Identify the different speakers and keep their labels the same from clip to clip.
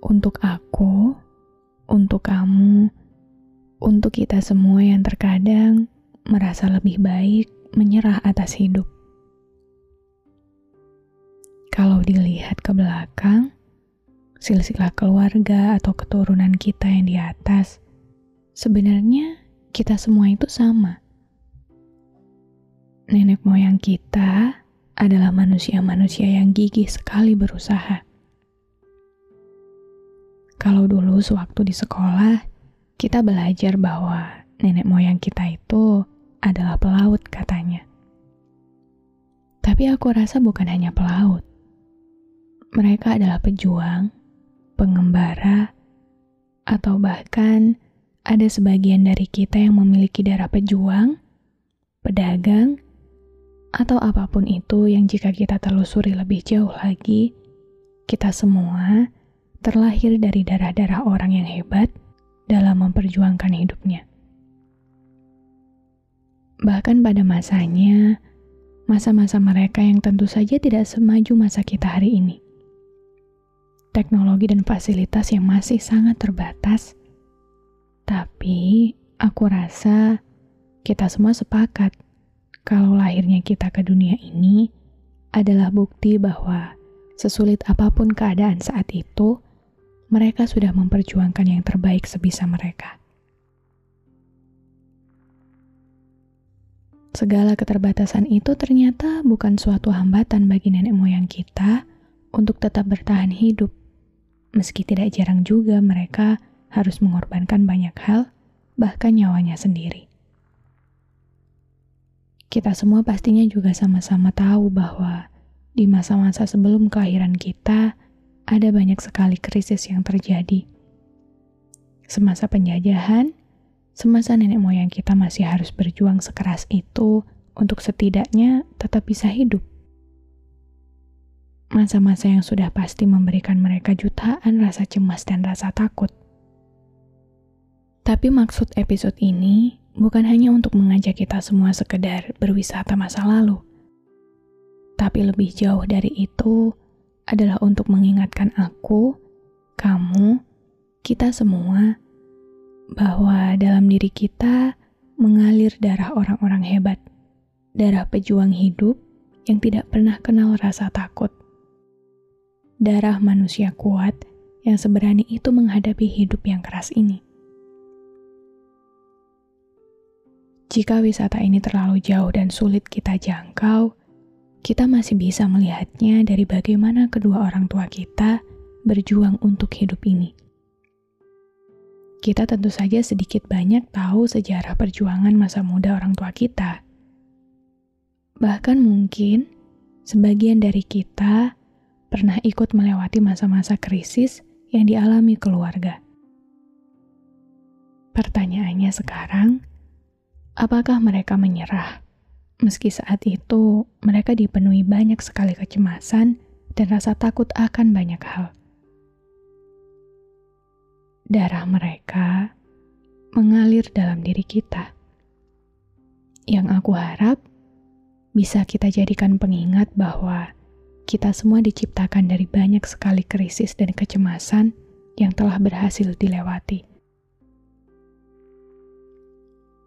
Speaker 1: untuk aku, untuk kamu, untuk kita semua yang terkadang merasa lebih baik menyerah atas hidup. Kalau dilihat ke belakang, silsilah keluarga atau keturunan kita yang di atas, sebenarnya kita semua itu sama. Nenek moyang kita adalah manusia-manusia yang gigih sekali berusaha kalau dulu sewaktu di sekolah, kita belajar bahwa nenek moyang kita itu adalah pelaut katanya. Tapi aku rasa bukan hanya pelaut. Mereka adalah pejuang, pengembara, atau bahkan ada sebagian dari kita yang memiliki darah pejuang, pedagang, atau apa pun itu yang jika kita telusuri lebih jauh lagi, kita semua terlahir dari darah-darah orang yang hebat dalam memperjuangkan hidupnya. Bahkan pada masanya, masa-masa mereka yang tentu saja tidak semaju masa kita hari ini. Teknologi dan fasilitas yang masih sangat terbatas, tapi aku rasa kita semua sepakat kalau lahirnya kita ke dunia ini adalah bukti bahwa sesulit apa pun keadaan saat itu, mereka sudah memperjuangkan yang terbaik sebisa mereka. Segala keterbatasan itu ternyata bukan suatu hambatan bagi nenek moyang kita untuk tetap bertahan hidup, meski tidak jarang juga mereka harus mengorbankan banyak hal, bahkan nyawanya sendiri. Kita semua pastinya juga sama-sama tahu bahwa di masa-masa sebelum kelahiran kita, ada banyak sekali krisis yang terjadi. Semasa penjajahan, semasa nenek moyang kita masih harus berjuang sekeras itu untuk setidaknya tetap bisa hidup. Masa-masa yang sudah pasti memberikan mereka jutaan rasa cemas dan rasa takut. Tapi maksud episode ini bukan hanya untuk mengajak kita semua sekedar berwisata masa lalu. Tapi lebih jauh dari itu, adalah untuk mengingatkan aku, kamu, kita semua, bahwa dalam diri kita mengalir darah orang-orang hebat, darah pejuang hidup yang tidak pernah kenal rasa takut, darah manusia kuat yang seberani itu menghadapi hidup yang keras ini. Jika wisata ini terlalu jauh dan sulit kita jangkau, kita masih bisa melihatnya dari bagaimana kedua orang tua kita berjuang untuk hidup ini. Kita tentu saja sedikit banyak tahu sejarah perjuangan masa muda orang tua kita. Bahkan mungkin sebagian dari kita pernah ikut melewati masa-masa krisis yang dialami keluarga. Pertanyaannya sekarang, apakah mereka menyerah? Meski saat itu mereka dipenuhi banyak sekali kecemasan dan rasa takut akan banyak hal. Darah mereka mengalir dalam diri kita. Yang aku harap bisa kita jadikan pengingat bahwa kita semua diciptakan dari banyak sekali krisis dan kecemasan yang telah berhasil dilewati.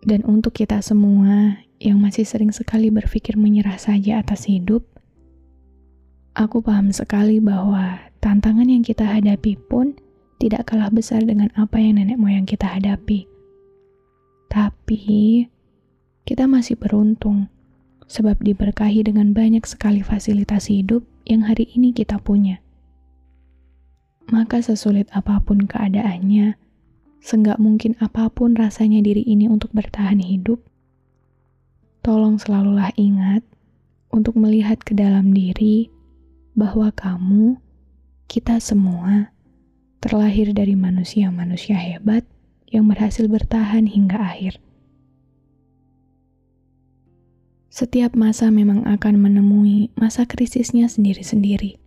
Speaker 1: Dan untuk kita semua yang masih sering sekali berpikir menyerah saja atas hidup, aku paham sekali bahwa tantangan yang kita hadapi pun tidak kalah besar dengan apa yang nenek moyang kita hadapi. Tapi, kita masih beruntung sebab diberkahi dengan banyak sekali fasilitas hidup yang hari ini kita punya. Maka sesulit apa pun keadaannya, Senggak mungkin apa pun rasanya diri ini untuk bertahan hidup, tolong selalulah ingat untuk melihat ke dalam diri bahwa kamu, kita semua, terlahir dari manusia-manusia hebat yang berhasil bertahan hingga akhir. Setiap masa memang akan menemui masa krisisnya sendiri-sendiri.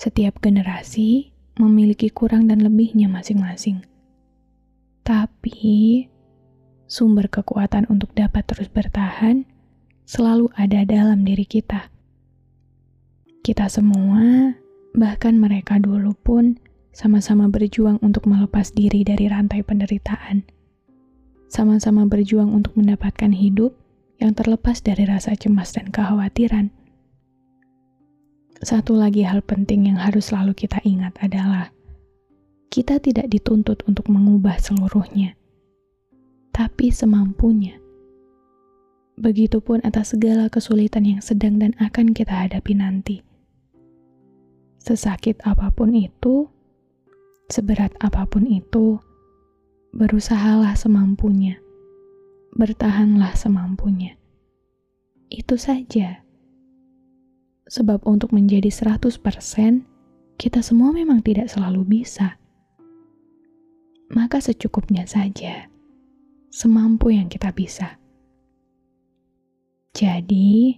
Speaker 1: Setiap generasi memiliki kurang dan lebihnya masing-masing. Tapi, sumber kekuatan untuk dapat terus bertahan selalu ada dalam diri kita. Kita semua, bahkan mereka dulu pun, sama-sama berjuang untuk melepas diri dari rantai penderitaan. Sama-sama berjuang untuk mendapatkan hidup yang terlepas dari rasa cemas dan kekhawatiran. Satu lagi hal penting yang harus selalu kita ingat adalah kita tidak dituntut untuk mengubah seluruhnya, tapi semampunya. Begitupun atas segala kesulitan yang sedang dan akan kita hadapi nanti. Sesakit apa pun itu, Seberat apa pun itu, berusahalah semampunya. Bertahanlah semampunya. Itu saja. Sebab untuk menjadi 100%, kita semua memang tidak selalu bisa. Maka secukupnya saja, semampu yang kita bisa. Jadi,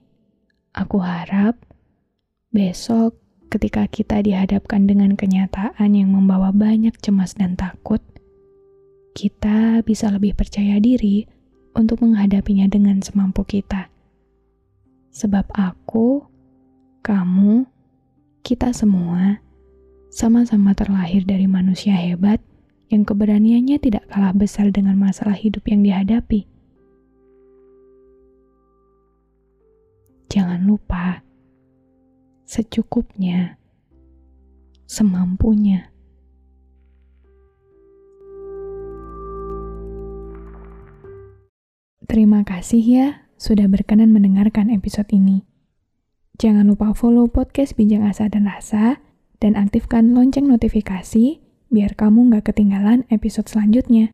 Speaker 1: aku harap besok ketika kita dihadapkan dengan kenyataan yang membawa banyak cemas dan takut, kita bisa lebih percaya diri untuk menghadapinya dengan semampu kita. Sebab aku, kamu, kita semua sama-sama terlahir dari manusia hebat yang keberaniannya tidak kalah besar dengan masalah hidup yang dihadapi. Jangan lupa secukupnya, semampunya.
Speaker 2: Terima kasih ya sudah berkenan mendengarkan episode ini. Jangan lupa follow podcast Bincang Asa dan Rasa dan aktifkan lonceng notifikasi biar kamu nggak ketinggalan episode selanjutnya.